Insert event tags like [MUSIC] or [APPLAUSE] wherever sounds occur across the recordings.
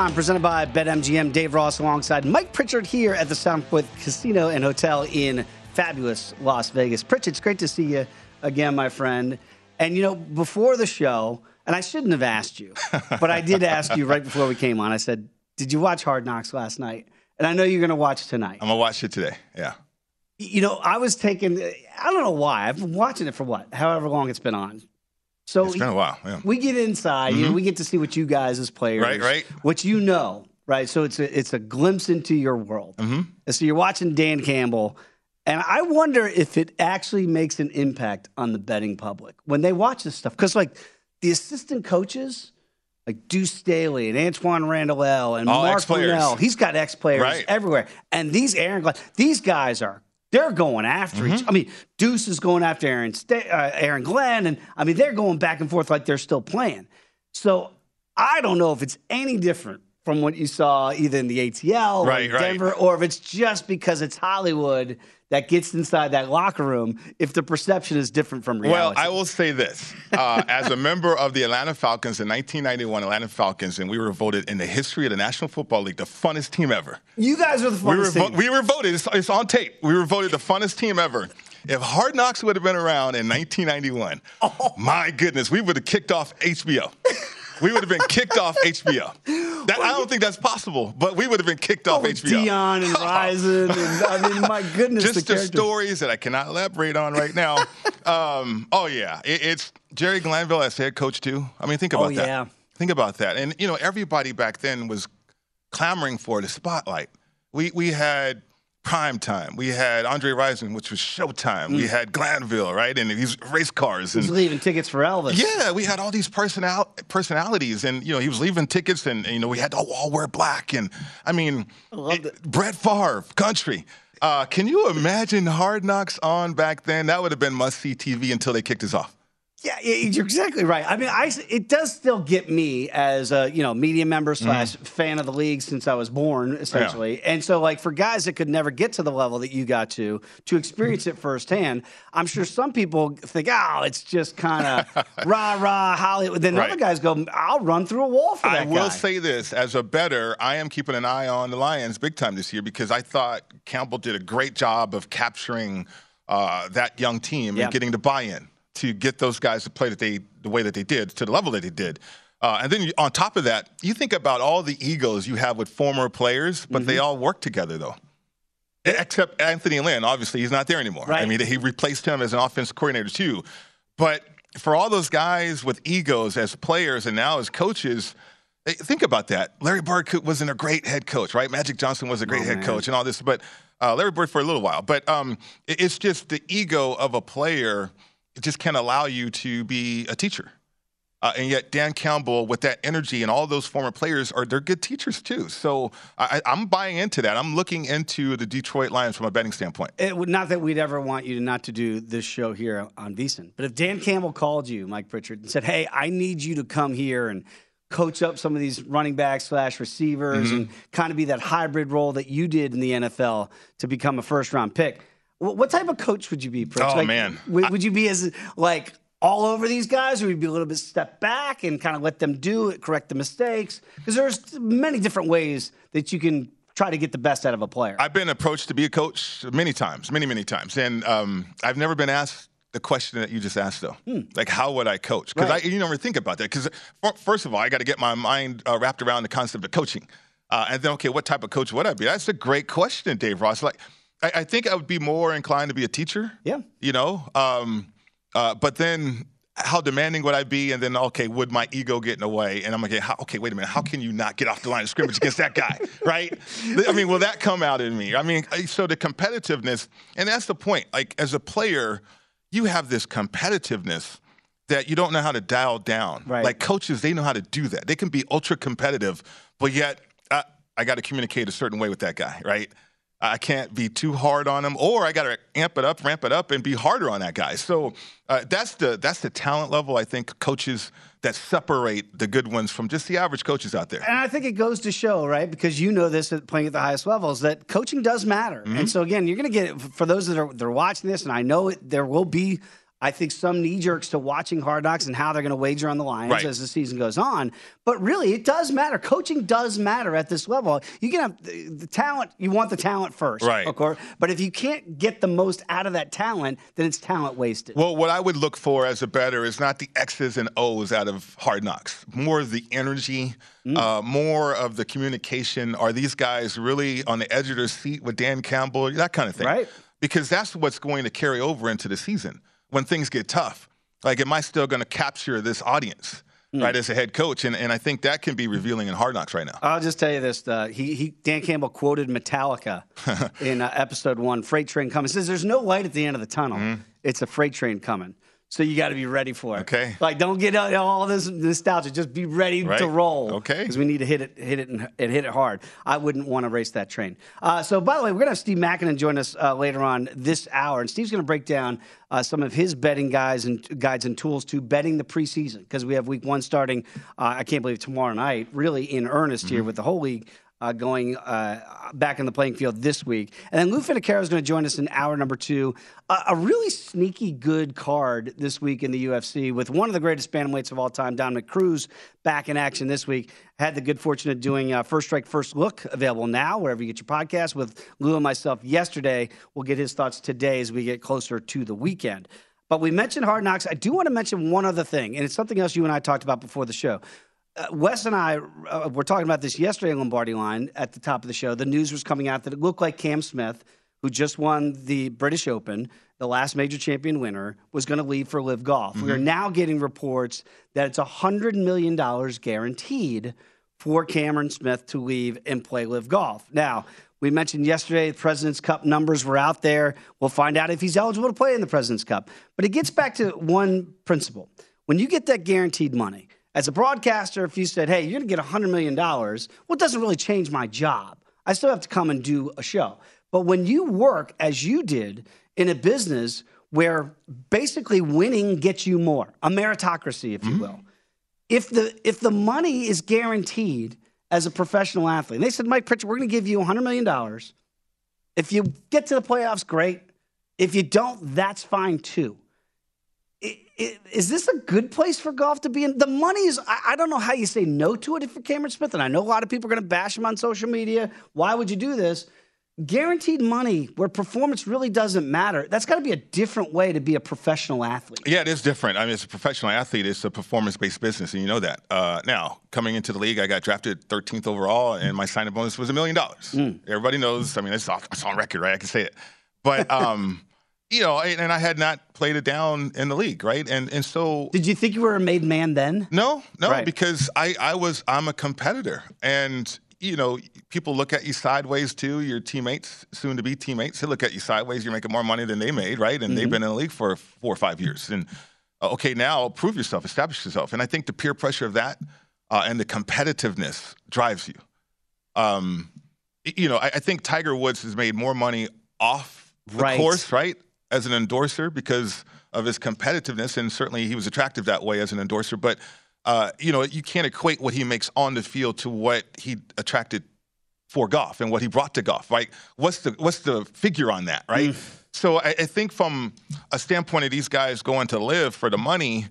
Line presented by BetMGM. Dave Ross alongside Mike Pritchard here at the South Point Casino and Hotel in fabulous Las Vegas. Pritchard, it's great to see you again, my friend. And you know, before the show, and I shouldn't have asked you, [LAUGHS] but I did ask you right before we came on. I said, Did you watch Hard Knocks last night? And I know you're going to watch tonight. I'm gonna watch it today. Yeah. You know, I was taking, I don't know why. I've been watching it for what, however long it's been on. So It's been a while. Yeah. we get inside, you know, we get to see what you guys as players, Right, right. what you know, right? So it's a it's a glimpse into your world. Mm-hmm. And so you're watching Dan Campbell, and I wonder if it actually makes an impact on the betting public when they watch this stuff. Because like the assistant coaches, like Deuce Staley and Antwaan Randle El and All Mark. Brunell, he's got ex players Right. everywhere. And these Aaron Glenn, these guys are. They're going after Mm-hmm. each. I mean, Deuce is going after Aaron, Sta- uh, Aaron Glenn, and I mean they're going back and forth like they're still playing. So I don't know if it's any different from what you saw either in the ATL or Right, in right. Denver, or if it's just because it's Hollywood that gets inside that locker room. If the perception is different from reality. Well. I will say this. Uh, as a member of the Atlanta Falcons, in 1991 Atlanta Falcons, and we were voted in the history of the National Football League the funnest team ever. you guys are the We were, funnest vo- team. we were voted, it's, it's on tape. We were voted the funnest team ever. If Hard Knocks would have been around in 1991, Oh. my goodness, we would have kicked off HBO. [LAUGHS] we would have been kicked off HBO. That, I don't think that's possible, but we would have been kicked off Oh, HBO. Deion and Rison, and I mean, my [LAUGHS] goodness, just the the, stories that I cannot elaborate on right now. um, oh yeah, it, it's Jerry Glanville as head coach too. I mean, think about that. Oh, that. yeah. Think about that. And you know, everybody back then was clamoring for the spotlight. We we had prime time. We had Andre Rison, which was Showtime. We had Glanville, right, and these race cars. Mm. He's And leaving tickets for Elvis. yeah, we had all these personal personalities, and you know he was leaving tickets, and you know we had to all wear black, and I mean, loved it- Brett Favre, country. Uh, can you imagine Hard Knocks on back then? That would have been must see TV until they kicked us off. Yeah, yeah, you're exactly right. I mean, I it does still get me as a you know media member slash fan of the league since I was born, essentially. And so, like for guys that could never get to the level that you got to to experience it firsthand, I'm sure some people think, oh, it's just kind of [LAUGHS] rah rah Hollywood. Then Right. other guys go, I'll run through a wall for that I will guy. say this as a better, I am keeping an eye on the Lions big time this year because I thought Campbell did a great job of capturing uh, that young team Yeah. and getting the buy-in. To get those guys to play that they the way that they did to the level that they did. Uh, and then you, on top of that, you think about all the egos you have with former players, but mm-hmm. they all work together though. Except Anthony Lynn, obviously he's not there anymore. Right. I mean, he replaced him as an offensive coordinator too. But for all those guys with egos as players and now as coaches, think about that. Larry Bird wasn't a great head coach, right? Magic Johnson was a great oh, head man. coach and all this, but uh, Larry Bird for a little while. But um, it's just the ego of a player. It just can't allow you to be a teacher. Uh, and yet Dan Campbell, with that energy and all those former players, are they're good teachers too. So I, am buying into that. I'm looking into the Detroit Lions from a betting standpoint. It would not that we'd ever want you to not to do this show here on VSiN, but if Dan Campbell called you, Mike Pritchard, and said, "Hey, I need you to come here and." coach up some of these running backs slash receivers mm-hmm. and kind of be that hybrid role that you did in the NFL to become a first round pick. What type of coach would you be? Pritch? Oh like, man, would you be as like all over these guys, or would you be a little bit step back and kind of let them do it, correct the mistakes? Because there's many different ways that you can try to get the best out of a player. I've been approached to be a coach many times, many, many times, and um, I've never been asked the question that you just asked, though. Hmm. Like, how would I coach? Because right. I, you never think about that. Because first of all, I got to get my mind uh, wrapped around the concept of coaching, uh, and then okay, what type of coach would I be? That's a great question, Dave Ross. Like, I, I think I would be more inclined to be a teacher. Yeah. You know. Um, uh, but then how demanding would I be? And then, okay, would my ego get in the way? And I'm like, how, okay, wait a minute. How can you not get off the line of scrimmage against that guy, [LAUGHS] right? I mean, will that come out in me? I mean, so the competitiveness, and that's the point. Like, as a player, you have this competitiveness that you don't know how to dial down. Right. Like coaches, they know how to do that. They can be ultra competitive, but yet uh, I got to communicate a certain way with that guy, right? I can't be too hard on him, or I got to amp it up, ramp it up, and be harder on that guy. So uh, that's the that's the talent level. I think coaches that separate the good ones from just the average coaches out there. And I think it goes to show, right? Because you know this playing at the highest levels that coaching does matter. Mm-hmm. And so again, you're going to get for those that are they're watching this, and I know it, there will be I think some knee jerks to watching Hard Knocks and how they're going to wager on the Lions right. as the season goes on. But really, it does matter. Coaching does matter at this level. You can have the, the talent. You want the talent first, right? Of course. But if you can't get the most out of that talent, then it's talent wasted. Well, what I would look for as a better is not the X's and O's out of Hard Knocks. More of the energy. Mm. Uh, more of the communication. Are these guys really on the edge of their seat with Dan Campbell? That kind of thing. Right. Because that's what's going to carry over into the season when things get tough. Like, am I still going to capture this audience? Mm. right, as a head coach. And, and I think that can be revealing in Hard Knocks right now. I'll just tell you this. Uh, he, he, Dan Campbell quoted Metallica [LAUGHS] in uh, episode one, Freight Train Coming. says, There's no light at the end of the tunnel. Mm. It's a freight train coming. So you got to be ready for it. Okay. Like, don't get all this nostalgia. Just be ready right. to roll. Okay. Because we need to hit it, hit it, and, and, hit it hard. I wouldn't want to race that train. Uh, so, by the way, we're gonna have Steve Makinen join us uh, later on this hour, and Steve's gonna break down uh, some of his betting guys and guides and tools to betting the preseason because we have Week One starting. Uh, I can't believe tomorrow night, really in earnest mm-hmm. here with the whole league uh, going uh, back in the playing field this week. And then Lou Finocchiaro is going to join us in hour number two. A really sneaky good card this week in the UFC with one of the greatest bantamweights of all time, Dominick Cruz, back in action this week. Had the good fortune of doing First Strike, First Look, available now wherever you get your podcast with Lou and myself yesterday. We'll get his thoughts today as we get closer to the weekend. But we mentioned Hard Knocks. I do want to mention one other thing, and it's something else you and I talked about before the show uh, Wes and I uh, were talking about this yesterday on Lombardi Line at the top of the show. The news was coming out that it looked like Cam Smith, who just won the British Open, the last major champion winner, was going to leave for LIV Golf. Mm-hmm. We are mm-hmm. now getting reports that it's $100 million guaranteed for Cameron Smith to leave and play LIV Golf. Now, we mentioned yesterday the President's Cup numbers were out there. We'll find out if he's eligible to play in the President's Cup. But it gets back to one principle. When you get that guaranteed money, as a broadcaster, if you said, hey, you're going to get $100 million, well, it doesn't really change my job. I still have to come and do a show. But when you work as you did in a business where basically winning gets you more, a meritocracy, if you mm-hmm. will, if the, if the money is guaranteed as a professional athlete, and they said, Mike Pritchard, we're going to give you $100 million. If you get to the playoffs, great. If you don't, that's fine too is this a good place for golf to be in? The money is, I, don't know how you say no to it if you're Cameron Smith. And I know a lot of people are going to bash him on social media. Why would you do this? guaranteed money where performance really doesn't matter. That's got to be a different way to be a professional athlete. Yeah, it is different. I mean, as a professional athlete, it's a performance-based business, and you know that. Uh, now, coming into the league, I got drafted 13th overall, and my signing bonus was a million dollars. Everybody knows. I mean, it's, off, it's on record, right? I can say it. But [LAUGHS] um, you know, and, I had not played it down in the league, right? And and so Did you think you were a made man then? no, no, Right. because I, I was I'm a competitor, and you know people look at you sideways too. Your teammates, soon to be teammates, they look at you sideways. You're making more money than they made, right? And they've been in the league for four or five years, and uh, okay, now prove yourself, establish yourself. And I think the peer pressure of that uh, and the competitiveness drives you. Um, you know, I, I think Tiger Woods has made more money off the Right. course, right, as an endorser because of his competitiveness, and certainly he was attractive that way as an endorser. But uh, you know, you can't equate what he makes on the field to what he attracted for golf and what he brought to golf. Right? What's the what's the figure on that? Right? So I, I think from a standpoint of these guys going to live for the money,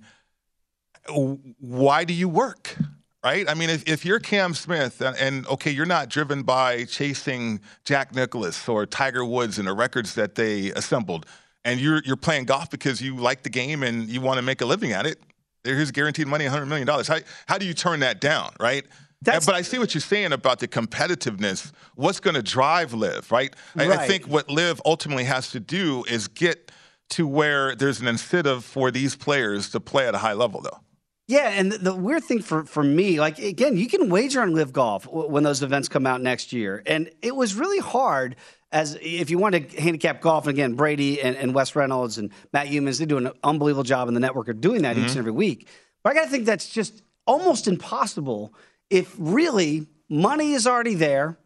why do you work? Right? I mean, if, if you're Cam Smith and, and okay, you're not driven by chasing Jack Nicklaus or Tiger Woods and the records that they assembled, and you're you're playing golf because you like the game and you want to make a living at it, here's guaranteed money, $100 million. How, how do you turn that down, right? That's- but I see what you're saying about the competitiveness. What's going to drive LIV, right? I, I think what LIV ultimately has to do is get to where there's an incentive for these players to play at a high level, though. Yeah, and the, the weird thing for, for me, like again, you can wager on LIV golf w- when those events come out next year, and it was really hard as if you want to handicap golf. And again, Brady and, and Wes Reynolds and Matt Youmans, they do an unbelievable job in the network of doing that each and mm-hmm. every week. But I got to think that's just almost impossible if really money is already there.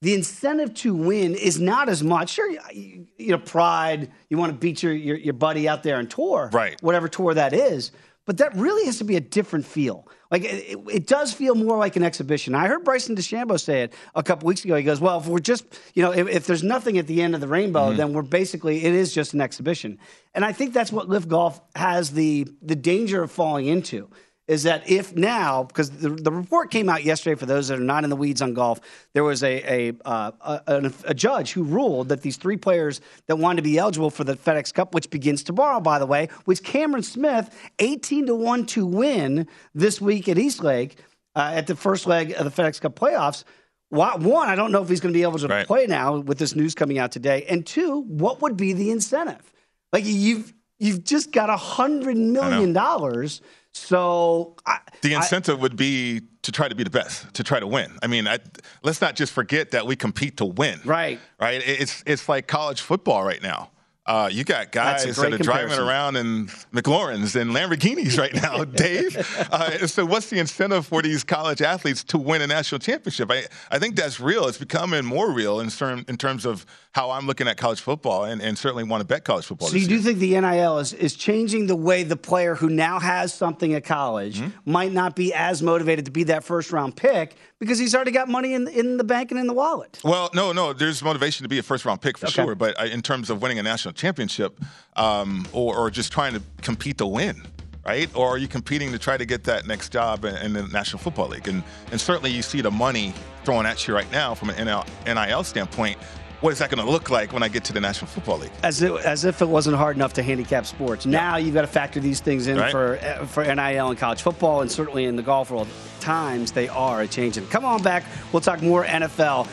The incentive to win is not as much. Sure, you, you know, pride. You want to beat your, your your buddy out there on tour, Right. Whatever tour that is. But that really has to be a different feel. Like it, it, does feel more like an exhibition. I heard Bryson DeChambeau say it a couple weeks ago. He goes, "Well, if we're just, you know, if, if there's nothing at the end of the rainbow, mm-hmm. then we're basically it is just an exhibition." And I think that's what LIV Golf has the the danger of falling into is that if now, because the, the report came out yesterday for those that are not in the weeds on golf, there was a a, uh, a, a judge who ruled that these three players that wanted to be eligible for the FedEx Cup, which begins tomorrow, by the way, which Cameron Smith, 18 to 1 to win this week at East Lake uh, at the first leg of the FedEx Cup playoffs. One, I don't know if he's going to be able to Right. play now with this news coming out today. And two, what would be the incentive? Like you've you've just got a hundred million dollars. So I, The I- incentive would be to try to be the best, to try to win. I mean, I, let's not just forget that we compete to win. Right. Right. It's it's like college football right now. Uh, you got guys that are driving around in McLarens and Lamborghinis right now, [LAUGHS] Dave. Uh, so, what's the incentive for these college athletes to win a national championship? I, I think that's real. It's becoming more real in, term, in terms of how I'm looking at college football and, and certainly want to bet college football. so you do think the NIL is, is changing the way the player who now has something at college Mm-hmm. might not be as motivated to be that first round pick because he's already got money in in the bank and in the wallet. Well, no, no. There's motivation to be a first round pick for Okay. sure, but uh, in terms of winning a national championship, um, or, or just trying to compete to win, right? Or are you competing to try to get that next job in, in the National Football League? And and certainly you see the money thrown at you right now from an NIL, NIL standpoint. What is that going to look like when I get to the National Football League? As, it, as if it wasn't hard enough to handicap sports. Now you've got to factor these things in Right. for for NIL and college football, and certainly in the golf world. Times they are a changing. Come on back. We'll talk more NFL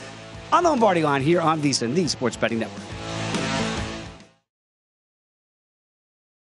on the Lombardi line here on VSiN, the Sports Betting Network.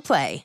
Play.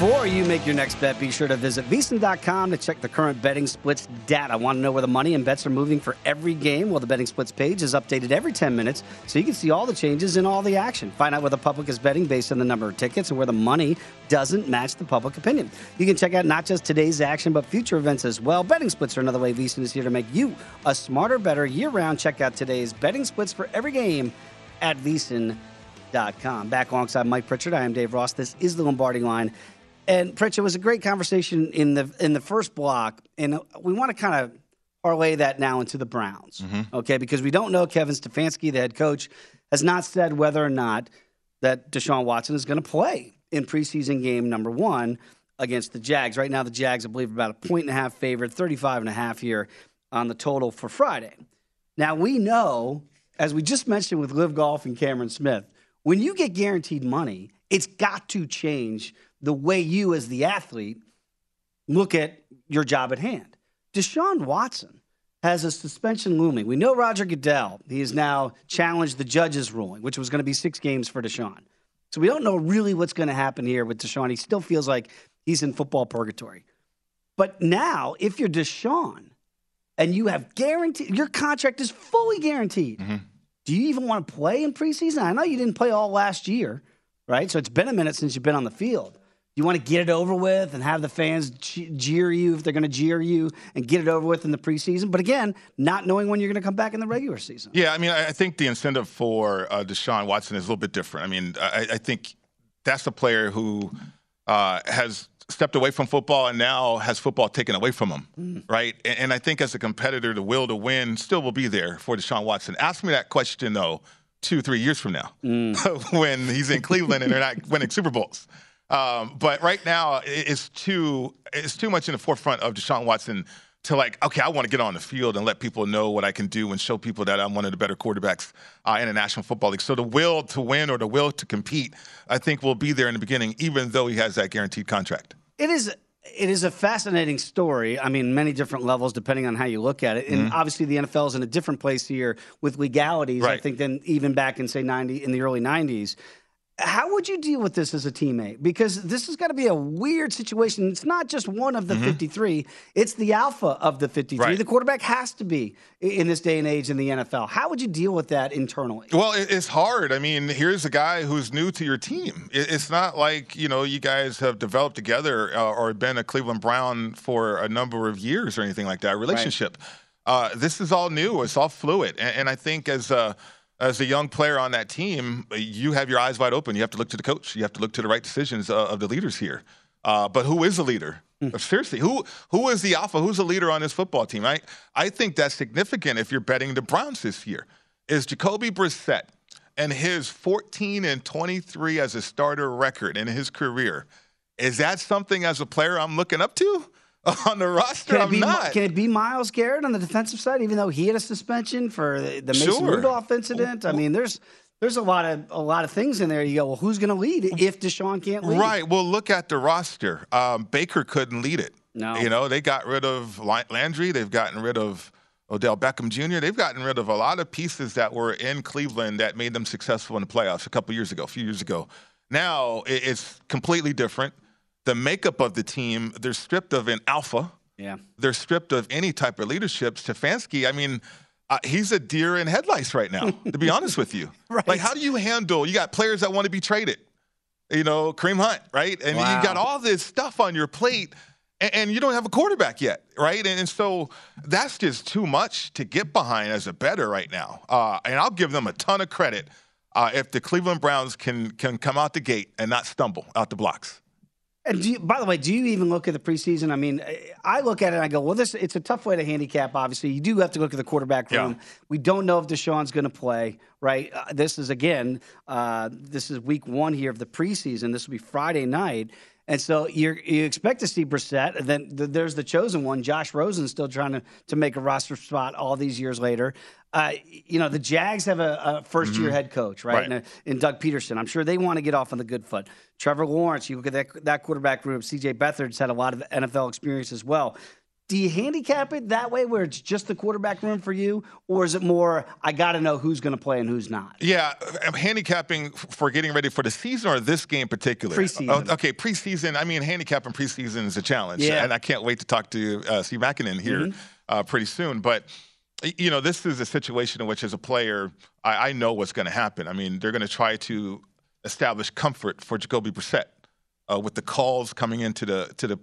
Before you make your next bet, be sure to visit VSiN.com to check the current betting splits data. I want to know where the money and bets are moving for every game? Well, the betting splits page is updated every 10 minutes so you can see all the changes in all the action. Find out where the public is betting based on the number of tickets and where the money doesn't match the public opinion. You can check out not just today's action, but future events as well. Betting splits are another way VSiN is here to make you a smarter, better year round. Check out today's betting splits for every game at VSiN.com. Back alongside Mike Pritchard, I am Dave Ross. This is the Lombardi line. And Pritchard, it was a great conversation in the in the first block, and we want to kind of parlay that now into the Browns, mm-hmm. okay? Because we don't know Kevin Stefanski, the head coach, has not said whether or not that Deshaun Watson is going to play in preseason game number one against the Jags. Right now, the Jags, I believe, are about a point and a half favored, 35 and a half here on the total for Friday. Now, we know, as we just mentioned with LIV Golf and Cameron Smith, when you get guaranteed money, it's got to change the way you, as the athlete, look at your job at hand. Deshaun Watson has a suspension looming. We know Roger Goodell. He has now challenged the judge's ruling, which was going to be six games for Deshaun. So we don't know really what's going to happen here with Deshaun. He still feels like he's in football purgatory. But now, if you're Deshaun and you have guaranteed, your contract is fully guaranteed. Mm-hmm. Do you even want to play in preseason? I know you didn't play all last year, right? So it's been a minute since you've been on the field. You want to get it over with and have the fans jeer you if they're going to jeer you and get it over with in the preseason. But again, not knowing when you're going to come back in the regular season. Yeah, I mean, I think the incentive for uh, Deshaun Watson is a little bit different. I mean, I, I think that's a player who uh, has stepped away from football and now has football taken away from him, right? And, and I think as a competitor, the will to win still will be there for Deshaun Watson. Ask me that question though, two, three years from now, [LAUGHS] when he's in Cleveland and they're not winning Super Bowls. Um, but right now, it's too it's too much in the forefront of Deshaun Watson to like, okay, I want to get on the field and let people know what I can do and show people that I'm one of the better quarterbacks uh, in the National Football League. So the will to win or the will to compete, I think, will be there in the beginning, even though he has that guaranteed contract. It is it is a fascinating story. I mean, many different levels depending on how you look at it. And obviously, the NFL is in a different place here with legalities. I think than even back in say ninety in the early nineties. How would you deal with this as a teammate? Because this is going to be a weird situation. It's not just one of the 53, it's the alpha of the 53. Right. The quarterback has to be in this day and age in the NFL. How would you deal with that internally? Well, it's hard. I mean, here's a guy who's new to your team. It's not like you know you guys have developed together uh, or been a Cleveland Brown for a number of years or anything like that. Relationship. Uh, this is all new. It's all fluid, and, and I think as a as a young player on that team, you have your eyes wide open. You have to look to the coach. You have to look to the right decisions uh, of the leaders here. Uh, but who is the leader? Seriously, who who is the alpha? Who's the leader on this football team? I I think that's significant if you're betting the Browns this year. Is Jacoby Brissett and his 14 and 23 as a starter record in his career? Is that something as a player I'm looking up to [LAUGHS] on the roster? Can it, I'm be, not. can it be Myles Garrett on the defensive side, even though he had a suspension for the, the Mason Sure. Rudolph incident? I mean, there's there's a lot of a lot of things in there. You go, well, who's going to lead if Deshaun can't lead? Right. Well, look at the roster. Um, Baker couldn't lead it. No. You know, they got rid of Landry. They've gotten rid of Odell Beckham Jr. They've gotten rid of a lot of pieces that were in Cleveland that made them successful in the playoffs a couple years ago, a few years ago. Now it's completely different. The makeup of the team, they're stripped of an alpha. Yeah. They're stripped of any type of leadership. Stefanski, I mean, uh, he's a deer in headlights right now, to be [LAUGHS] honest with you. [LAUGHS] Right. Like, how do you handle, you got players that want to be traded, you know, Kareem Hunt, right? And Wow. you got all this stuff on your plate, and, and you don't have a quarterback yet, right? And, and so that's just too much to get behind as a better right now. Uh, and I'll give them a ton of credit uh, if the Cleveland Browns can can come out the gate and not stumble out the blocks. And do you, by the way, do you even look at the preseason? I mean, I look at it and I go, well, this it's a tough way to handicap. Obviously, you do have to look at the quarterback room. We don't know if Deshaun's going to play. Right. Uh, this is again, uh, this is week one here of the preseason. This will be Friday night. And so you you expect to see Brissett, and then th- there's the chosen one, Josh Rosen, still trying to, to make a roster spot all these years later. Uh, you know, the Jags have a, a first year head coach, right? Right. And, in Doug Pederson. I'm sure they want to get off on the good foot. Trevor Lawrence, you look at that, that quarterback room. CJ Beathard's had a lot of NFL experience as well. Do you handicap it that way where it's just the quarterback room for you? Or is it more, I got to know who's going to play and who's not? Yeah, I'm handicapping for getting ready for the season or this game in particular. Preseason. Oh, okay, preseason. I mean, handicapping preseason is a challenge, Yeah. and I can't wait to talk to uh, Steve Makinen here Mhm. uh, pretty soon. But you know, this is a situation in which, as a player, I, I know what's going to happen. I mean, they're going to try to establish comfort for Jacoby Brissett uh, with the calls coming into the to the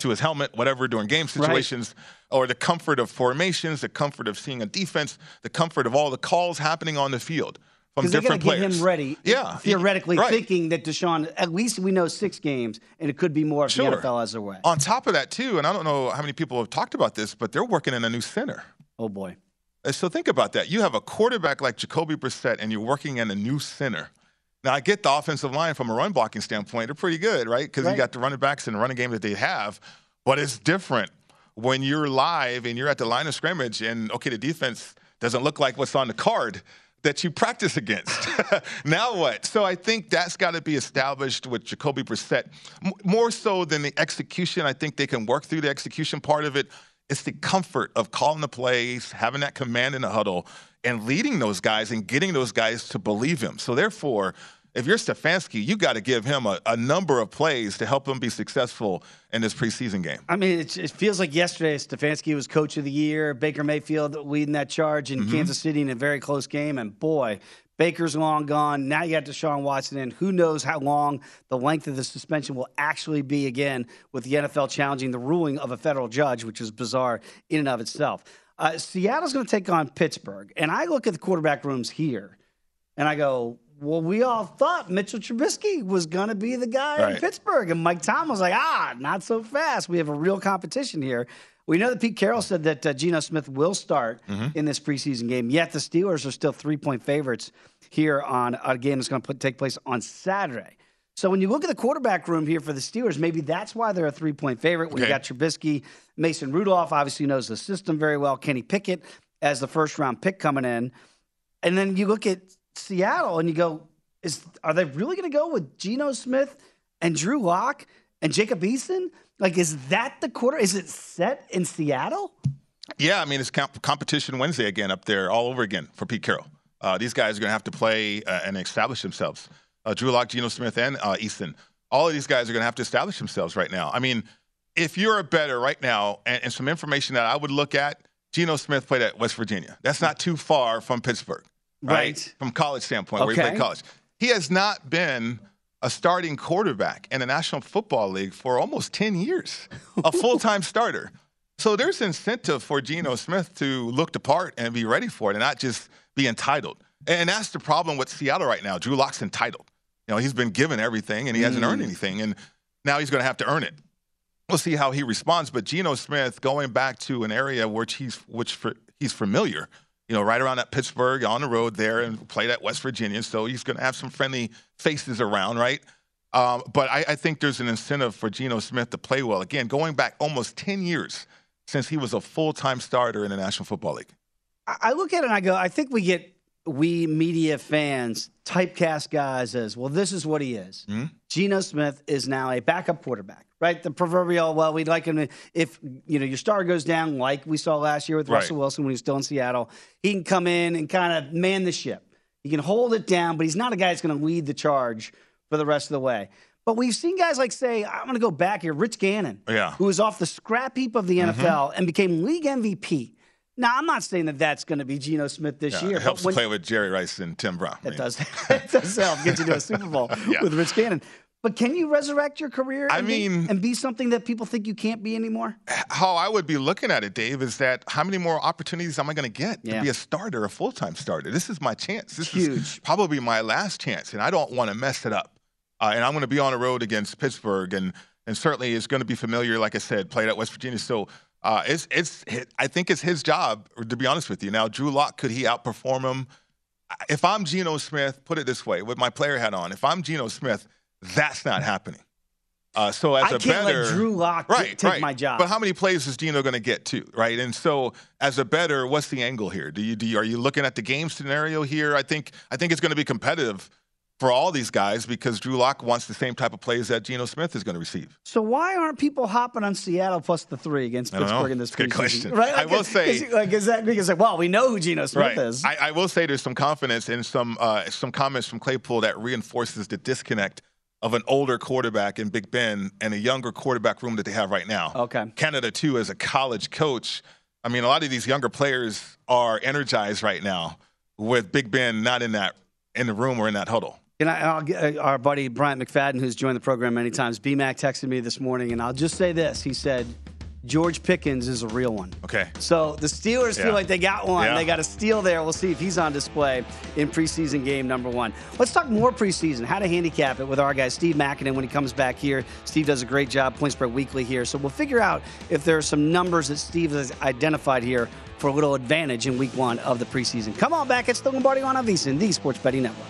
to his helmet, whatever, during game situations, or the comfort of formations, the comfort of seeing a defense, the comfort of all the calls happening on the field from Because they got to get him ready, Yeah, theoretically right. thinking that Deshaun, at least we know six games, and it could be more if Sure. the NFL has their way. On top of that, too, and I don't know how many people have talked about this, but they're working in a new center. Oh, boy. Uh, So think about that. You have a quarterback like Jacoby Brissett, and you're working in a new center. Now, I get the offensive line from a run blocking standpoint. They're pretty good, right? Because Right. you got the running backs and the running game that they have. But it's different when you're live and you're at the line of scrimmage, and okay, the defense doesn't look like what's on the card that you practice against. [LAUGHS] now what? So I think that's got to be established with Jacoby Brissett. More so than the execution, I think they can work through the execution part of it. It's the comfort of calling the plays, having that command in the huddle, and leading those guys and getting those guys to believe him. So therefore, if you're Stefanski, you got to give him a, a number of plays to help him be successful in this preseason game. I mean, it, it feels like yesterday Stefanski was coach of the year. Baker Mayfield leading that charge in Mm-hmm. Kansas City in a very close game. And boy, Baker's long gone. Now you got Deshaun Watson in. Who knows how long the length of the suspension will actually be again with the NFL challenging the ruling of a federal judge, which is bizarre in and of itself. Uh, Seattle's going to take on Pittsburgh. And I look at the quarterback rooms here and I go, well, we all thought Mitchell Trubisky was going to be the guy in Pittsburgh. And Mike Tom was like, ah, not so fast. We have a real competition here. We know that Pete Carroll said that uh, Geno Smith will start in this preseason game, yet the Steelers are still three point favorites here on a game that's going to take place on Saturday. So when you look at the quarterback room here for the Steelers, maybe that's why they're a three point favorite. When you Okay. got Trubisky, Mason Rudolph obviously knows the system very well, Kenny Pickett as the first round pick coming in. And then you look at Seattle and you go, is are they really going to go with Geno Smith and Drew Lock and Jacob Eason? Like, is that the quarter? Is it set in Seattle? Yeah, I mean, it's comp- competition Wednesday again up there, all over again for Pete Carroll. Uh, these guys are going to have to play uh, and establish themselves. Uh, Drew Lock, Geno Smith, and uh, Eason. All of these guys are going to have to establish themselves right now. I mean, if you're a better right now, and, and some information that I would look at, Geno Smith played at West Virginia. That's not too far from Pittsburgh, right? Right. From college standpoint, where he played college. He has not been a starting quarterback in the National Football League for almost 10 years, a full time [LAUGHS] starter. So there's incentive for Geno Smith to look the part and be ready for it and not just be entitled. And that's the problem with Seattle right now. Drew Lock's entitled. You know, he's been given everything and he hasn't earned anything. And now he's going to have to earn it. We'll see how he responds. But Geno Smith going back to an area which he's which for, he's familiar, you know, right around that Pittsburgh on the road there and played at West Virginia. So he's going to have some friendly faces around, right? Um, but I, I think there's an incentive for Geno Smith to play well. Again, going back almost 10 years since he was a full time starter in the National Football League. I I look at it and I go, I think we get we media fans typecast guys as well. This is what he is. Mm-hmm. Geno Smith is now a backup quarterback, right? The proverbial. Well, we'd like him to, if you know your star goes down, like we saw last year with Right. Russell Wilson when he was still in Seattle. He can come in and kind of man the ship. He can hold it down, but he's not a guy that's going to lead the charge for the rest of the way. But we've seen guys like, say, I'm going to go back here, Rich Gannon, Yeah. who was off the scrap heap of the NFL and became league MVP. Now, I'm not saying that that's going to be Geno Smith this Yeah, year. it helps when- play with Jerry Rice and Tim Brown. it does. [LAUGHS] [LAUGHS] it does help get you to a Super Bowl [LAUGHS] Yeah. with Rich Gannon. But can you resurrect your career? I and be- mean- and be something that people think you can't be anymore. how I would be looking at it, Dave, is that how many more opportunities am I going to get Yeah. to be a starter, a full time starter? This is my chance. This Huge. is probably my last chance, and I don't want to mess it up. Uh, and I'm going to be on the road against Pittsburgh, and and certainly is going to be familiar, like I said, played at West Virginia. So uh, it's it's I think it's his job, to be honest with you. Now, Drew Lock could he outperform him? If I'm Geno Smith, put it this way, with my player hat on, if I'm Geno Smith, that's not happening. Uh, so as I a can't better, let Drew Lock right, take right. my job. But how many plays is Geno going to get to, right? And so, as a better, what's the angle here? Do you, do you are you looking at the game scenario here? I think I think it's going to be competitive for all these guys because Drew Lock wants the same type of plays that Geno Smith is going to receive. So why aren't people hopping on Seattle plus the three against Pittsburgh in this It's good question. Right? I will is- say- is- like is that because like, well, we know who Geno Smith is. I, I will say there's some confidence in some uh, some comments from Claypool that reinforces the disconnect of an older quarterback in Big Ben and a younger quarterback room that they have right now. Okay. Canada too, as a college coach, I mean, a lot of these younger players are energized right now with Big Ben not in that in the room or in that huddle. And I, I'll get, uh, our buddy Bryant McFadden, who's joined the program many times, BMAC texted me this morning, and I'll just say this: he said, "George Pickens is a real one." Okay. So the Steelers Yeah. feel like they got one. Yeah. They got a steal there. We'll see if he's on display in preseason game number one. Let's talk more preseason, how to handicap it with our guy Steve Makinen when he comes back here. Steve does a great job, Point Spread Weekly here. So we'll figure out if there are some numbers that Steve has identified here for a little advantage in week one of the preseason. Come on back. It's the Lombardi on VSiN, the Sports Betting Network.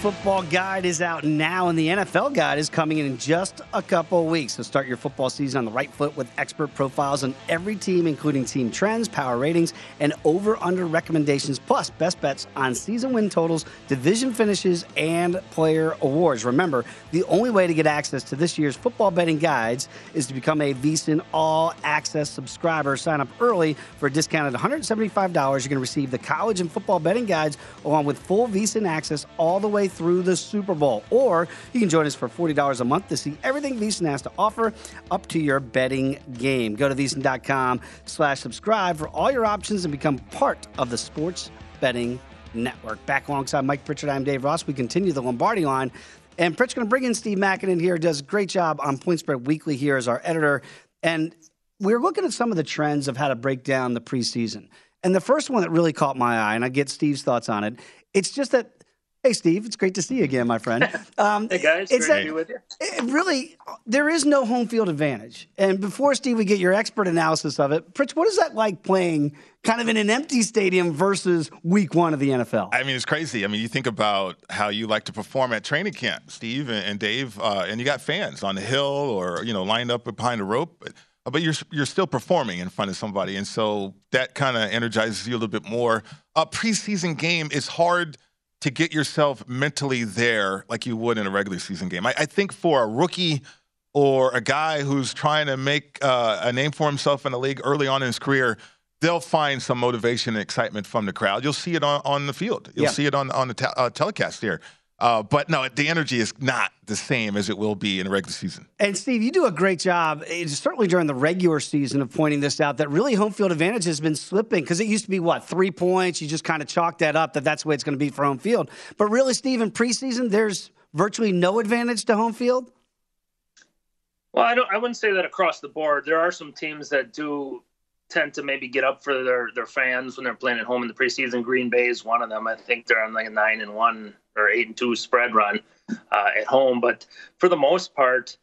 Football guide is out now, and the NFL guide is coming in in just a couple weeks. So start your football season on the right foot with expert profiles on every team, including team trends, power ratings, and over/under recommendations, plus best bets on season win totals, division finishes, and player awards. Remember, the only way to get access to this year's football betting guides is to become a VSiN All Access subscriber. Sign up early for a discounted $175. You're going to receive the college and football betting guides along with full VSiN access all the way through the Super Bowl. Or you can join us for $40 a month to see everything VSiN has to offer up to your betting game. Go to VSiN.com slash subscribe for all your options and become part of the sports betting network. Back alongside Mike Pritchard, I'm Dave Ross. We continue the Lombardi line. And Pritchard's going to bring in Steve Makinen here, does a great job on Point Spread Weekly here as our editor. And we're looking at some of the trends of how to break down the preseason. And the first one that really caught my eye, and I get Steve's thoughts on it, it's just that, hey, Steve, it's great to see you again, my friend. [LAUGHS] Um, Hey guys, it's great that to be with you. it really, there is no home field advantage. And before, Steve, we get your expert analysis of it, Pritch, what is that like playing kind of in an empty stadium versus week one of the NFL? I mean, it's crazy. I mean, you think about how you like to perform at training camp, Steve and, and Dave, uh, and you got fans on the hill or you know lined up behind a rope, but, but you're you're still performing in front of somebody, and so that kind of energizes you a little bit more. A preseason game is hard to get yourself mentally there like you would in a regular season game. I, I think for a rookie or a guy who's trying to make uh, a name for himself in the league early on in his career, they'll find some motivation and excitement from the crowd. You'll see it on, on the field. You'll Yeah. see it on on the te- uh, telecast here. Uh, but no, the energy is not the same as it will be in a regular season. And Steve, you do a great job, eh, certainly during the regular season, of pointing this out. That really home field advantage has been slipping because it used to be what three points. You just kind of chalk that up that that's the way it's going to be for home field. But really, Steve, in preseason, there's virtually no advantage to home field. Well, I don't. I wouldn't say that across the board. There are some teams that do tend to maybe get up for their their fans when they're playing at home in the preseason. Green Bay is one of them. I think they're on like a nine and one or eight and two spread run uh, at home. But for the most part,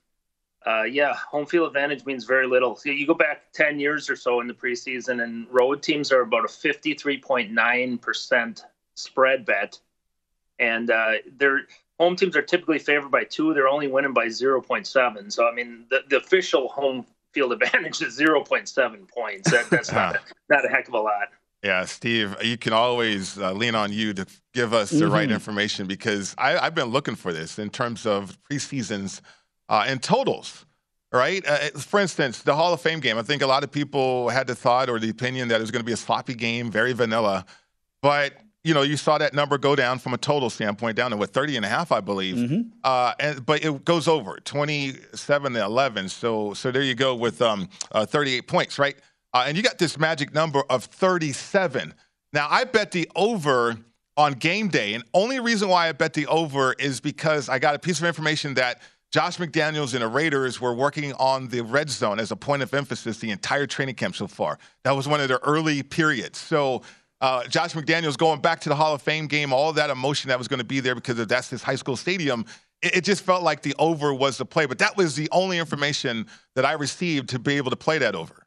uh, yeah, home field advantage means very little. So you go back ten years or so in the preseason, and road teams are about a fifty three point nine percent spread bet. and uh, their home teams are typically favored by two. They're only winning by 0.7. So I mean, the, the official home field advantage is 0.7 points. That, that's [LAUGHS] not not a heck of a lot. Yeah, Steve, you can always uh, lean on you to give us the mm-hmm. right information because I, have been looking for this in terms of preseasons uh, and totals right? Uh, for instance, the Hall of Fame game. I think a lot of people had the thought or the opinion that it was going to be a sloppy game, very vanilla. But you know, you saw that number go down from a total standpoint down to what 30 and a half, I believe. Mm-hmm. Uh, and, but it goes over 27 to 11. So so there you go with um, uh, 38 points, right? Uh, and you got this magic number of 37. Now I bet the over on game day, and only reason why I bet the over is because I got a piece of information that Josh McDaniels and the Raiders were working on the red zone as a point of emphasis the entire training camp so far. That was one of their early periods. So uh, Josh McDaniels going back to the Hall of Fame game, all that emotion that was going to be there because of that's his high school stadium. It, it, just felt like the over was the play, but that was the only information that I received to be able to play that over.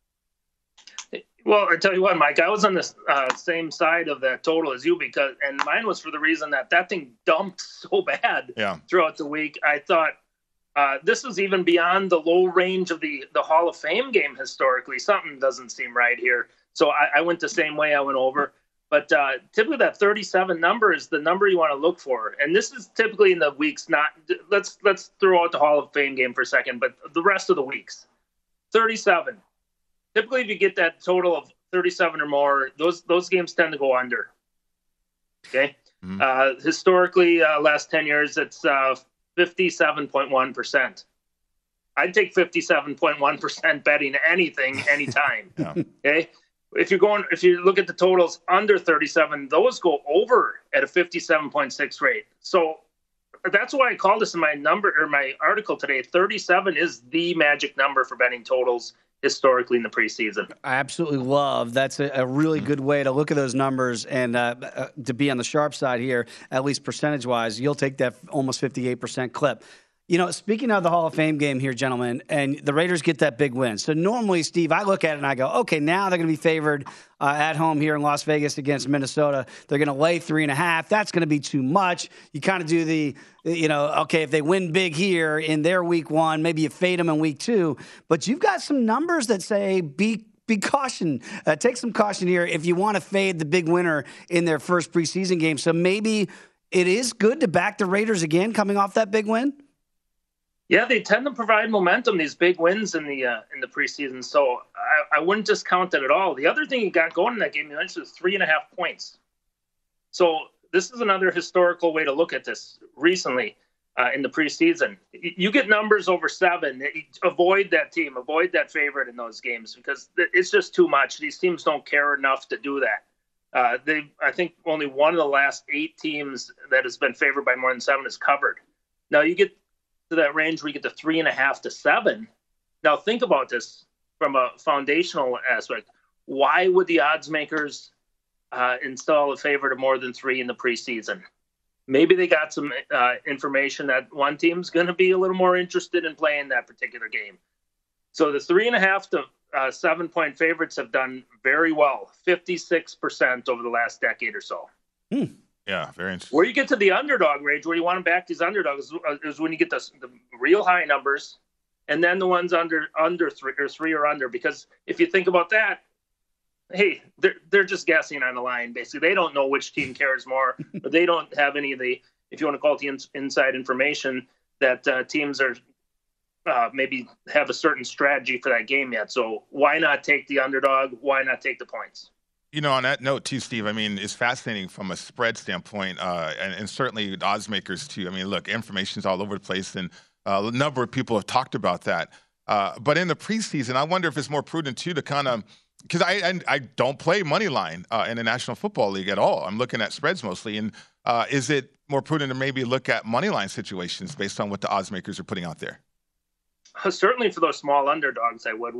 Well, I tell you what, Mike, I was on the uh, same side of that total as you because, and mine was for the reason that that thing dumped [LAUGHS] so bad yeah. throughout the week. I thought uh, this was even beyond the low range of the the Hall of Fame game historically. Something doesn't seem right here. So I, I went the same way. I went over. But uh, typically, that 37 number is the number you want to look for, and this is typically in the weeks. Not let's let's throw out the Hall of Fame game for a second, but the rest of the weeks, 37. Typically, if you get that total of 37 or more, those those games tend to go under. Okay. Mm-hmm. Uh, historically, uh, last 10 years, it's uh, 57.1%. I'd take 57.1% betting anything, anytime. [LAUGHS] yeah. Okay. If you're going, if you look at the totals under 37, those go over at a 57.6 rate. So that's why I called this in my number or my article today. 37 is the magic number for betting totals historically in the preseason. I absolutely love. That's a, a really good way to look at those numbers and uh, uh, to be on the sharp side here, at least percentage wise. You'll take that almost 58% clip. You know, speaking of the Hall of Fame game here, gentlemen, and the Raiders get that big win. So normally, Steve, I look at it and I go, okay, now they're going to be favored uh, at home here in Las Vegas against Minnesota. They're going to lay three and a half. That's going to be too much. You kind of do the, you know, okay, if they win big here in their week one, maybe you fade them in week two. But you've got some numbers that say be be caution. Uh, take some caution here if you want to fade the big winner in their first preseason game. So maybe it is good to back the Raiders again coming off that big win. Yeah, they tend to provide momentum. These big wins in the uh, in the preseason, so I, I wouldn't discount that at all. The other thing you got going in that game, you mentioned, is three and a half points. So this is another historical way to look at this. Recently, uh, in the preseason, you get numbers over seven. Avoid that team. Avoid that favorite in those games because it's just too much. These teams don't care enough to do that. Uh, they, I think, only one of the last eight teams that has been favored by more than seven is covered. Now you get to that range where you get to three and a half to seven. Now, think about this from a foundational aspect. Why would the odds makers uh, install a favorite of more than three in the preseason? Maybe they got some uh, information that one team's going to be a little more interested in playing that particular game. So the three and a half to uh, seven point favorites have done very well, 56% over the last decade or so. Hmm. Yeah, very interesting. Where you get to the underdog range, where you want to back these underdogs, uh, is when you get the, the real high numbers, and then the ones under under three or three or under. Because if you think about that, hey, they're they're just guessing on the line. Basically, they don't know which team cares more, [LAUGHS] but they don't have any of the, if you want to call it the in, inside information that uh, teams are uh, maybe have a certain strategy for that game yet. So why not take the underdog? Why not take the points? You know, on that note too, Steve. I mean, it's fascinating from a spread standpoint, uh, and, and, certainly odds makers too. I mean, look, information's all over the place, and uh, a number of people have talked about that. Uh, but in the preseason, I wonder if it's more prudent too to kind of because I, I, I don't play money line uh, in the National Football League at all. I'm looking at spreads mostly, and uh, is it more prudent to maybe look at money line situations based on what the odds makers are putting out there? Certainly, for those small underdogs, I would.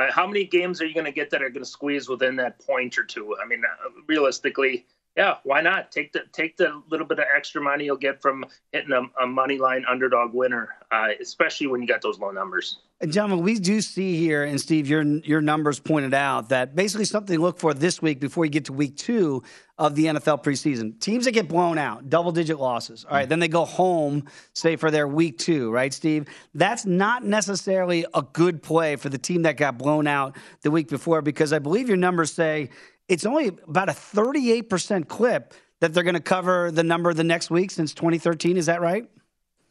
Uh, how many games are you going to get that are going to squeeze within that point or two? I mean, uh, realistically, yeah, why not take the take the little bit of extra money you'll get from hitting a, a money line underdog winner, uh, especially when you got those low numbers. And gentlemen, we do see here, and Steve, your your numbers pointed out that basically something to look for this week before you get to week two of the NFL preseason. Teams that get blown out, double digit losses. All right, then they go home, say for their week two, right, Steve? That's not necessarily a good play for the team that got blown out the week before because I believe your numbers say it's only about a 38% clip that they're going to cover the number the next week since 2013. Is that right?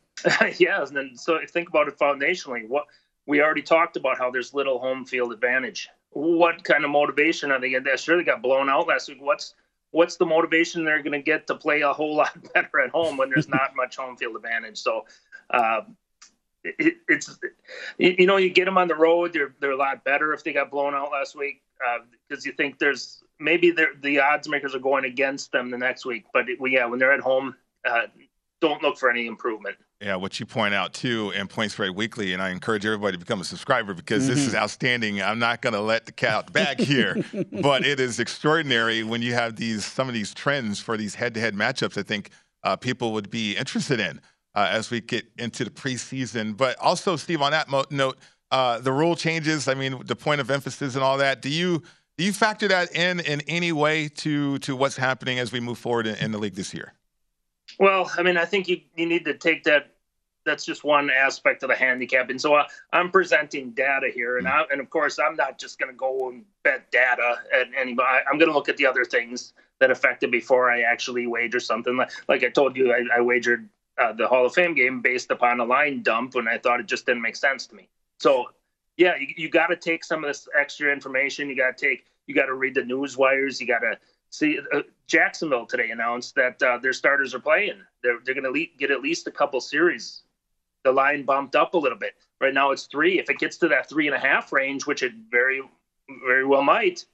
[LAUGHS] yeah, and then so think about it foundationally. What we already talked about how there's little home field advantage. What kind of motivation are they going to getting? Sure, they got blown out last week. What's what's the motivation they're going to get to play a whole [LAUGHS] lot better at home when there's not much home field advantage? So, uh, it, it's you know you get them on the road, they're they're a lot better if they got blown out last week because uh, you think there's maybe the odds makers are going against them the next week. But it, yeah, when they're at home, uh, don't look for any improvement. Yeah, what you point out too in Point Spread Weekly, and I encourage everybody to become a subscriber because mm-hmm. this is mm-hmm. outstanding. I'm not going to let the cat out the bag here, [LAUGHS] but it is extraordinary when you have these some of these trends for these head-to-head matchups. I think uh, people would be interested in uh, as we get into the preseason. But also, Steve, on that mo- note, uh, the rule changes. I mean, the point of emphasis and all that. Do you do you factor that in in any way to to what's happening as we move forward in, in the league this year? Well, I mean, I think you, you need to take that. That's just one aspect of the handicap, and so uh, I'm presenting data here, and I, and of course I'm not just going to go and bet data at anybody. I'm going to look at the other things that affected before I actually wager something. Like like I told you, I, I wagered uh, the Hall of Fame game based upon a line dump when I thought it just didn't make sense to me. So yeah, you, you got to take some of this extra information. You got to take, you got to read the news wires. You got to See, uh, Jacksonville today announced that uh, their starters are playing. They're they're going to get at least a couple series. The line bumped up a little bit. Right now it's three. If it gets to that three and a half range, which it very very well might,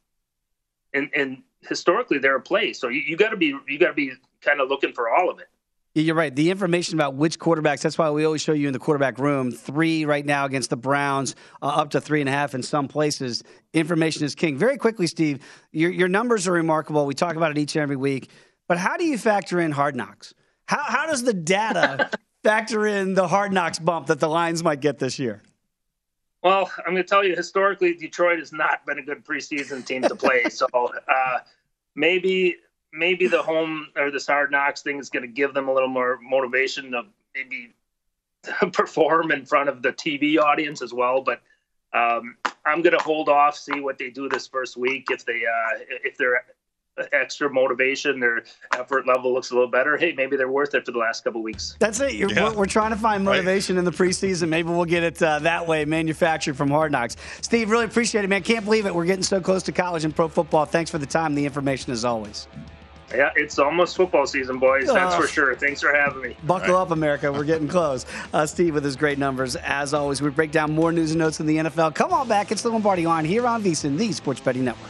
and and historically they're a play. So you, you got to be you got to be kind of looking for all of it. You're right. The information about which quarterbacks, that's why we always show you in the quarterback room. Three right now against the Browns, uh, up to three and a half in some places. Information is king. Very quickly, Steve, your, your numbers are remarkable. We talk about it each and every week. But how do you factor in hard knocks? How, how does the data [LAUGHS] factor in the hard knocks bump that the Lions might get this year? Well, I'm going to tell you, historically, Detroit has not been a good preseason team to play. [LAUGHS] so uh, maybe maybe the home or this hard knocks thing is going to give them a little more motivation to maybe [LAUGHS] perform in front of the TV audience as well. But um, I'm going to hold off, see what they do this first week. If they uh, if they're extra motivation, their effort level looks a little better. Hey, maybe they're worth it for the last couple weeks. That's it. Yeah. We're, we're, trying to find motivation right. in the preseason. Maybe we'll get it uh, that way, manufactured from Hard Knocks. Steve, really appreciate it, man. Can't believe it. We're getting so close to college and pro football. Thanks for the time, the information, as always. Yeah, it's almost football season, boys. That's for sure. Thanks for having me. Buckle right. up, America. We're getting close. Uh, Steve with his great numbers. As always, we break down more news and notes in the NFL. Come on back. It's the Lombardi line here on VSIN, the Sports Betting Network.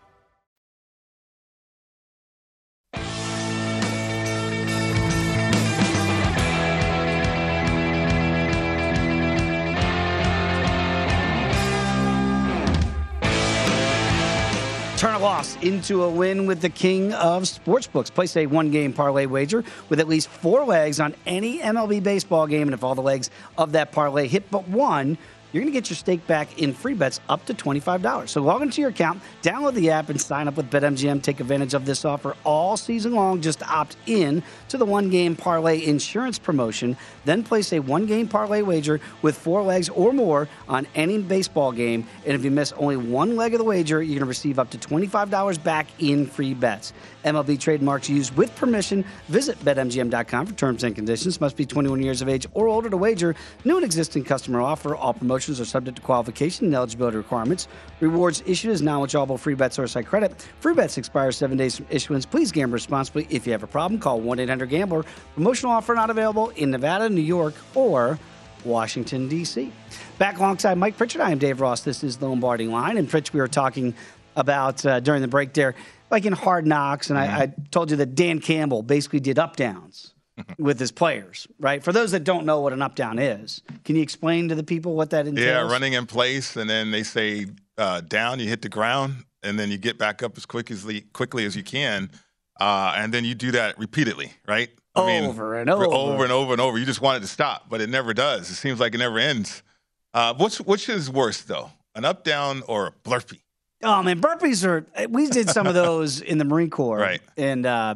Turn a loss into a win with the king of sportsbooks. Place a one game parlay wager with at least four legs on any MLB baseball game. And if all the legs of that parlay hit but one, you're going to get your stake back in free bets up to $25. So log into your account, download the app, and sign up with BetMGM. Take advantage of this offer all season long. Just opt in to the one game parlay insurance promotion. Then place a one game parlay wager with four legs or more on any baseball game. And if you miss only one leg of the wager, you're going to receive up to $25 back in free bets. MLB trademarks used with permission. Visit BetMGM.com for terms and conditions. Must be 21 years of age or older to wager. New and existing customer offer. All promotions are subject to qualification and eligibility requirements. Rewards issued as non-withdrawable free bets or site credit. Free bets expire seven days from issuance. Please gamble responsibly. If you have a problem, call 1-800-GAMBLER. Promotional offer not available in Nevada, New York, or Washington, D.C. Back alongside Mike Pritchard, I am Dave Ross. This is the Lombardi Line. And Pritch, we were talking about uh, during the break there, like in Hard Knocks, and I, I told you that Dan Campbell basically did up downs [LAUGHS] with his players, right? For those that don't know what an up down is, can you explain to the people what that entails? Yeah, running in place, and then they say uh, down, you hit the ground, and then you get back up as quick as quickly as you can, uh, and then you do that repeatedly, right? I over and over, over and over and over. You just want it to stop, but it never does. It seems like it never ends. Uh, which which is worse though, an up down or a burpee? Oh man, burpees are. We did some of those in the Marine Corps, right? And uh,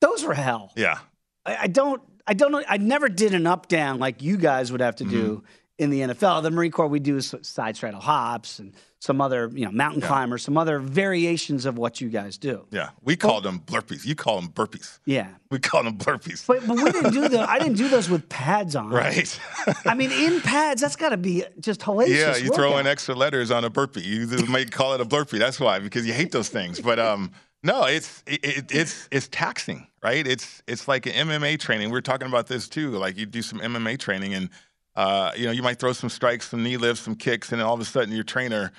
those were hell. Yeah, I, I, don't. I don't know. I never did an up down like you guys would have to do mm-hmm. In the NFL. The Marine Corps we do side straddle hops and some other, you know, mountain yeah. climbers, some other variations of what you guys do. Yeah, we call them burpees. You call them burpees. Yeah, we call them burpees. But, but we didn't do the. I didn't do those with pads on. Right. I mean, in pads, that's got to be just hilarious. Yeah, you workout. throw in extra letters on a burpee. You might call it a burpee. That's why because you hate those things. But um, no, it's it, it's it's taxing, right? It's it's like an MMA training. We are talking about this too. Like you do some MMA training, and uh, you know you might throw some strikes, some knee lifts, some kicks, and then all of a sudden your trainer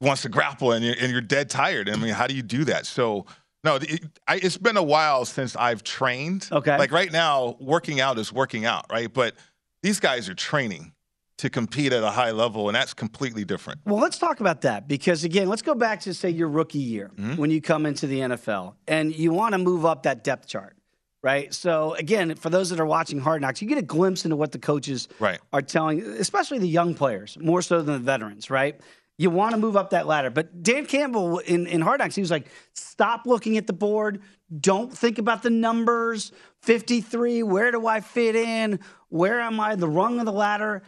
wants to grapple and you're, and you're dead tired. I mean, how do you do that? So, no, it, I, it's been a while since I've trained. Okay. Like right now, working out is working out, right? But these guys are training to compete at a high level, and that's completely different. Well, let's talk about that because, again, let's go back to say your rookie year mm-hmm. when you come into the NFL and you want to move up that depth chart. Right. So again, for those that are watching Hard Knocks, you get a glimpse into what the coaches right. are telling, especially the young players, more so than the veterans, right? You want to move up that ladder. But Dan Campbell in, in Hard Knocks, he was like, stop looking at the board. Don't think about the numbers. 53, where do I fit in? Where am I? The rung of the ladder.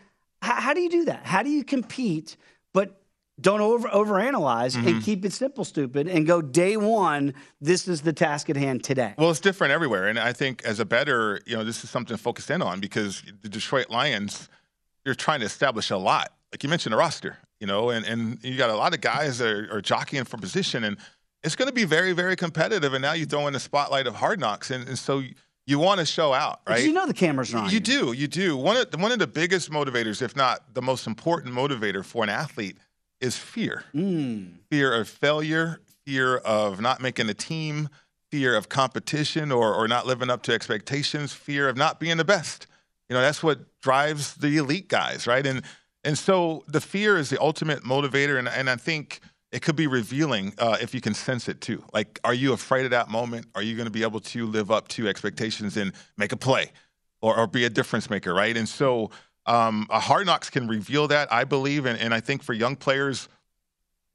H- how do you do that? How do you compete, don't over overanalyze mm-hmm. and keep it simple, stupid, and go day one. This is the task at hand today. Well, it's different everywhere, and I think as a better, you know, this is something to focus in on because the Detroit Lions, you're trying to establish a lot. Like you mentioned, a roster you know, and, and you got a lot of guys that are, are jockeying for position, and it's going to be very, very competitive. And now you throw in the spotlight of hard knocks, and, and so you want to show out, right? you know the cameras are on. You, you do, you do. One of one of the biggest motivators, if not the most important motivator for an athlete, is fear. Mm. Fear of failure, fear of not making the team, fear of competition or or not living up to expectations, fear of not being the best. You know, that's what drives the elite guys, right? And and so the fear is the ultimate motivator, and, and I think it could be revealing uh, if you can sense it too. Like, are you afraid of that moment? Are you going to be able to live up to expectations and make a play or, or be a difference maker, right? And so um, a hard knocks can reveal that, I believe. And, and I think for young players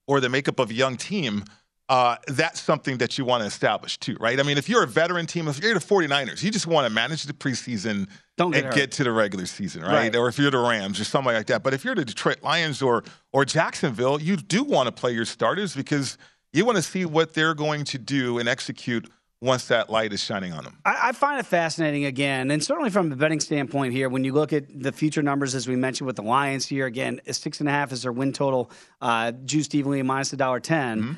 or the makeup of a young team, uh, that's something that you want to establish too, right? I mean, if you're a veteran team, if you're the 49ers, you just want to manage the preseason Don't get and hurt. get to the regular season, right? Right. Or if you're the Rams or somebody like that. But if you're the Detroit Lions or or Jacksonville, you do want to play your starters because you want to see what they're going to do and execute once that light is shining on them. I, I find it fascinating again, and certainly from a betting standpoint here, when you look at the future numbers, as we mentioned with the Lions here, again, six and a half is their win total, uh, juiced evenly minus a dollar 10. Mm-hmm.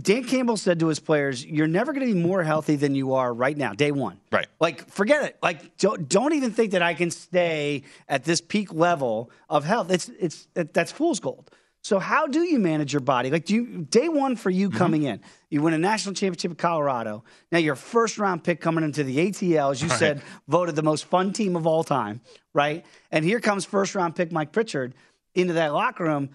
Dan Campbell said to his players, "You're never going to be more healthy than you are right now, day one. Right. Like, forget it. Like, don't, don't even think that I can stay at this peak level of health. It's it's that, that's fool's gold. So, how do you manage your body? Like, do you day one for you coming in? You win a national championship in Colorado. Now, your first round pick coming into the ATL, as you Right. said, voted the most fun team of all time, right? And here comes first round pick Mike Pritchard into that locker room.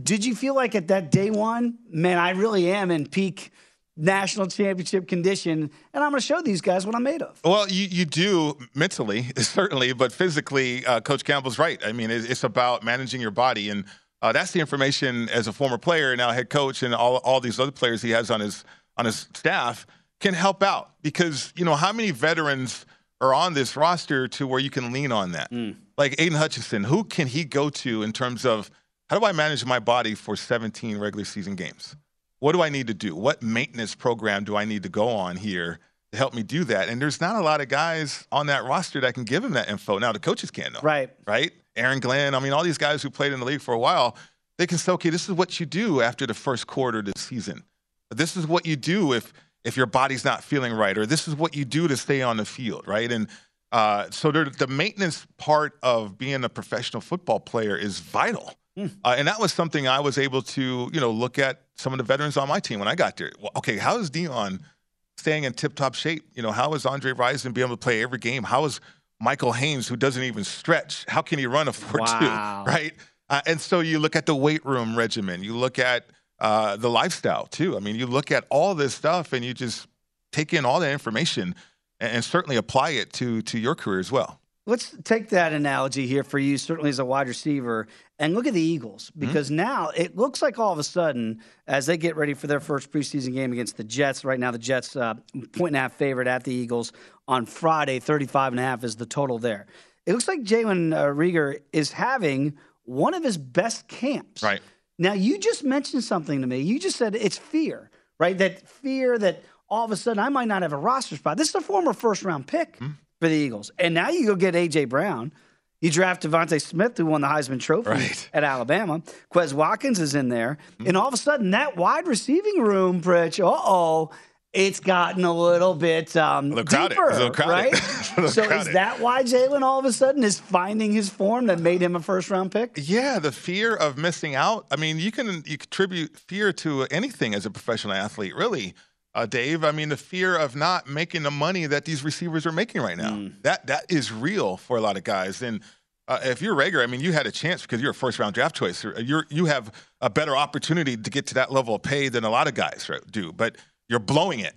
Did you feel like at that day one, man, I really am in peak national championship condition, and I'm going to show these guys what I'm made of? Well, you, you do mentally, [LAUGHS] certainly, but physically, uh, Coach Campbell's right. I mean, it, it's about managing your body. And uh, that's the information as a former player, now head coach, and all, all these other players he has on his, on his staff can help out. Because, you know, how many veterans are on this roster to where you can lean on that? Like Aidan Hutchinson, who can he go to in terms of how do I manage my body for 17 regular season games? What do I need to do? What maintenance program do I need to go on here to help me do that? And there's not a lot of guys on that roster that can give him that info. Now the coaches can though. Right. Right? Aaron Glenn, I mean, all these guys who played in the league for a while, they can say, okay, this is what you do after the first quarter of the season. This is what you do if if your body's not feeling right, or this is what you do to stay on the field, right? And uh, so the maintenance part of being a professional football player is vital. Uh, and that was something I was able to, you know, look at some of the veterans on my team when I got there. Well, okay, how is Deion staying in tip-top shape? You know, how is Andre Rison being able to play every game? How is Michael Haynes, who doesn't even stretch, how can he run a [LAUGHS] 4-2, Wow. right? Uh, and so you look at the weight room regimen, you look at uh, the lifestyle too. I mean, you look at all this stuff and you just take in all that information and, and certainly apply it to to your career as well. Let's take that analogy here for you, certainly as a wide receiver, and look at the Eagles because now it looks like all of a sudden, as they get ready for their first preseason game against the Jets, right now the Jets uh, point and a half favorite at the Eagles on Friday, 35 and a half is the total there. It looks like Jalen uh, Reagor is having one of his best camps. Right. Now, you just mentioned something to me. You just said it's fear, right? That fear that all of a sudden I might not have a roster spot. This is a former first round pick Hmm. For the Eagles. And now you go get A.J. Brown. You draft DeVonta Smith, who won the Heisman Trophy Right. at Alabama. Quez Watkins is in there. Hmm. And all of a sudden, that wide receiving room, Pritch, uh oh, it's gotten a little bit um, little crowded. deeper, a little crowded. right? It's [LAUGHS] a little so is that why Jalen all of a sudden is finding his form that made him a first round pick? Yeah, the fear of missing out. I mean, you can you contribute fear to anything as a professional athlete, really, uh, Dave. I mean, the fear of not making the money that these receivers are making right now. That that is real for a lot of guys. And uh, if you're Reagor, I mean, you had a chance because you're a first round draft choice. You're you have a better opportunity to get to that level of pay than a lot of guys do. But you're blowing it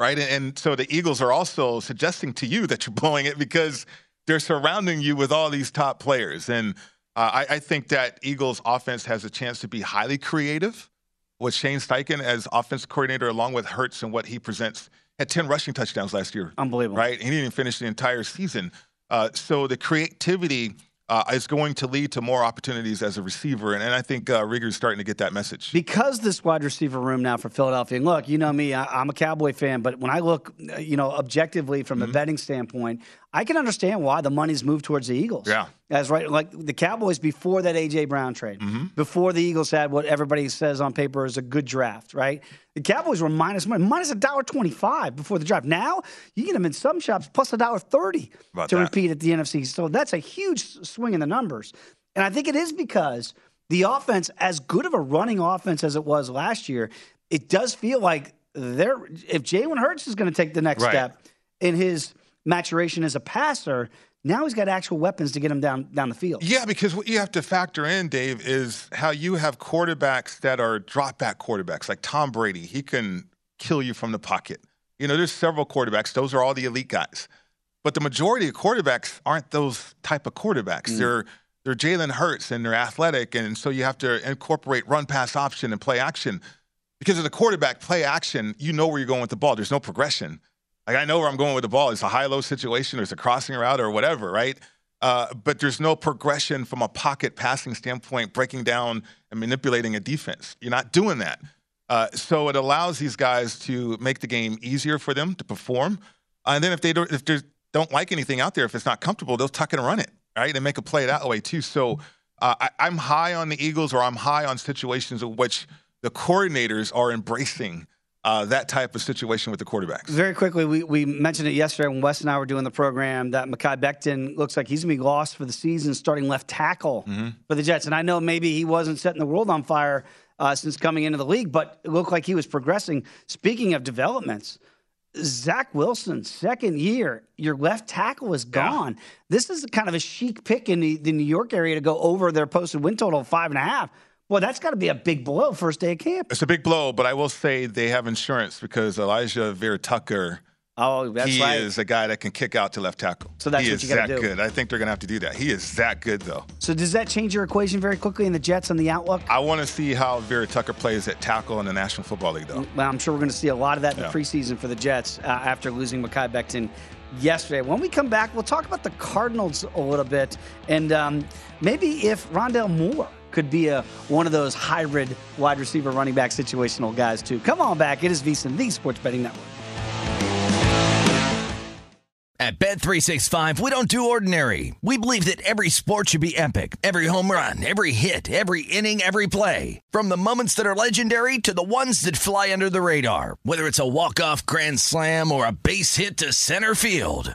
right? And, and so the Eagles are also suggesting to you that you're [LAUGHS] blowing it because they're surrounding you with all these top players. And uh, I, I think that Eagles offense has a chance to be highly creative with Shane Steichen as offense coordinator, along with Hurts and what he presents. Had 10 rushing touchdowns last year. Unbelievable. Right? He didn't even finish the entire season. Uh, so the creativity uh, is going to lead to more opportunities as a receiver. And, and I think uh, Reagor's starting to get that message. because this wide receiver room now for Philadelphia, and look, you know me, I, I'm a Cowboy fan, but when I look, uh, you know, objectively from Mm-hmm. a betting standpoint, I can understand why the money's moved towards the Eagles. Yeah. As right, like the Cowboys before that AJ Brown trade, Mm-hmm. before the Eagles had what everybody says on paper is a good draft, right? The Cowboys were minus money, minus a dollar twenty-five before the draft. Now you get them in some shops plus a dollar thirty to that. repeat at the NFC. So that's a huge swing in the numbers, and I think it is because the offense, as good of a running offense as it was last year, it does feel like they're if Jalen Hurts is going to take the next Right. step in his maturation as a passer, now he's got actual weapons to get him down down the field. Yeah, because what you have to factor in, Dave, is how you have quarterbacks that are drop back quarterbacks, like Tom Brady. He can kill you from the pocket. You know, there's several quarterbacks. Those are all the elite guys. But the majority of quarterbacks aren't those type of quarterbacks. Mm. They're they're Jalen Hurts and they're athletic, and so you have to incorporate run pass option and play action. because of the quarterback play action, you know where you're going with the ball. There's no progression. Like I know where I'm going with the ball. It's a high-low situation, or it's a crossing route, or whatever, right? Uh, but there's no progression from a pocket passing standpoint, breaking down and manipulating a defense. You're not doing that. Uh, so it allows these guys to make the game easier for them to perform. Uh, and then if they don't, if they don't like anything out there, if it's not comfortable, they'll tuck and run it, right, and make a play that way too. So uh, I, I'm high on the Eagles, or I'm high on situations in which the coordinators are embracing uh, that type of situation with the quarterbacks. Very quickly, we, we mentioned it yesterday when Wes and I were doing the program that Mekhi Becton looks like he's going to be lost for the season, starting left tackle Mm-hmm. for the Jets. And I know maybe he wasn't setting the world on fire uh, since coming into the league, but it looked like he was progressing. Speaking of developments, Zach Wilson, second year, your left tackle is gone. This is kind of a chic pick in the, the New York area to go over their posted win total of five and a half. Well, that's got to be a big blow first day of camp. It's a big blow, but I will say they have insurance because Alijah Vera Tucker. Oh, that's he right. is a guy that can kick out to left tackle. So that's he what you gotta that do. good. I think they're going to have to do that. He is that good, though. So does that change your equation very quickly in the Jets and the outlook? I want to see how Vera Tucker plays at tackle in the National Football League, though. Well, I'm sure we're going to see a lot of that in Yeah. the preseason for the Jets uh, after losing Mekhi Becton yesterday. When we come back, we'll talk about the Cardinals a little bit and um, maybe if Rondale Moore could be a one of those hybrid wide receiver running back situational guys too. Come on back. It is VSiN, the Sports Betting Network. At Bet365, we don't do ordinary. We believe that every sport should be epic. Every home run, every hit, every inning, every play. From the moments that are legendary to the ones that fly under the radar. Whether it's a walk-off grand slam or a base hit to center field.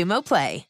Xumo Play.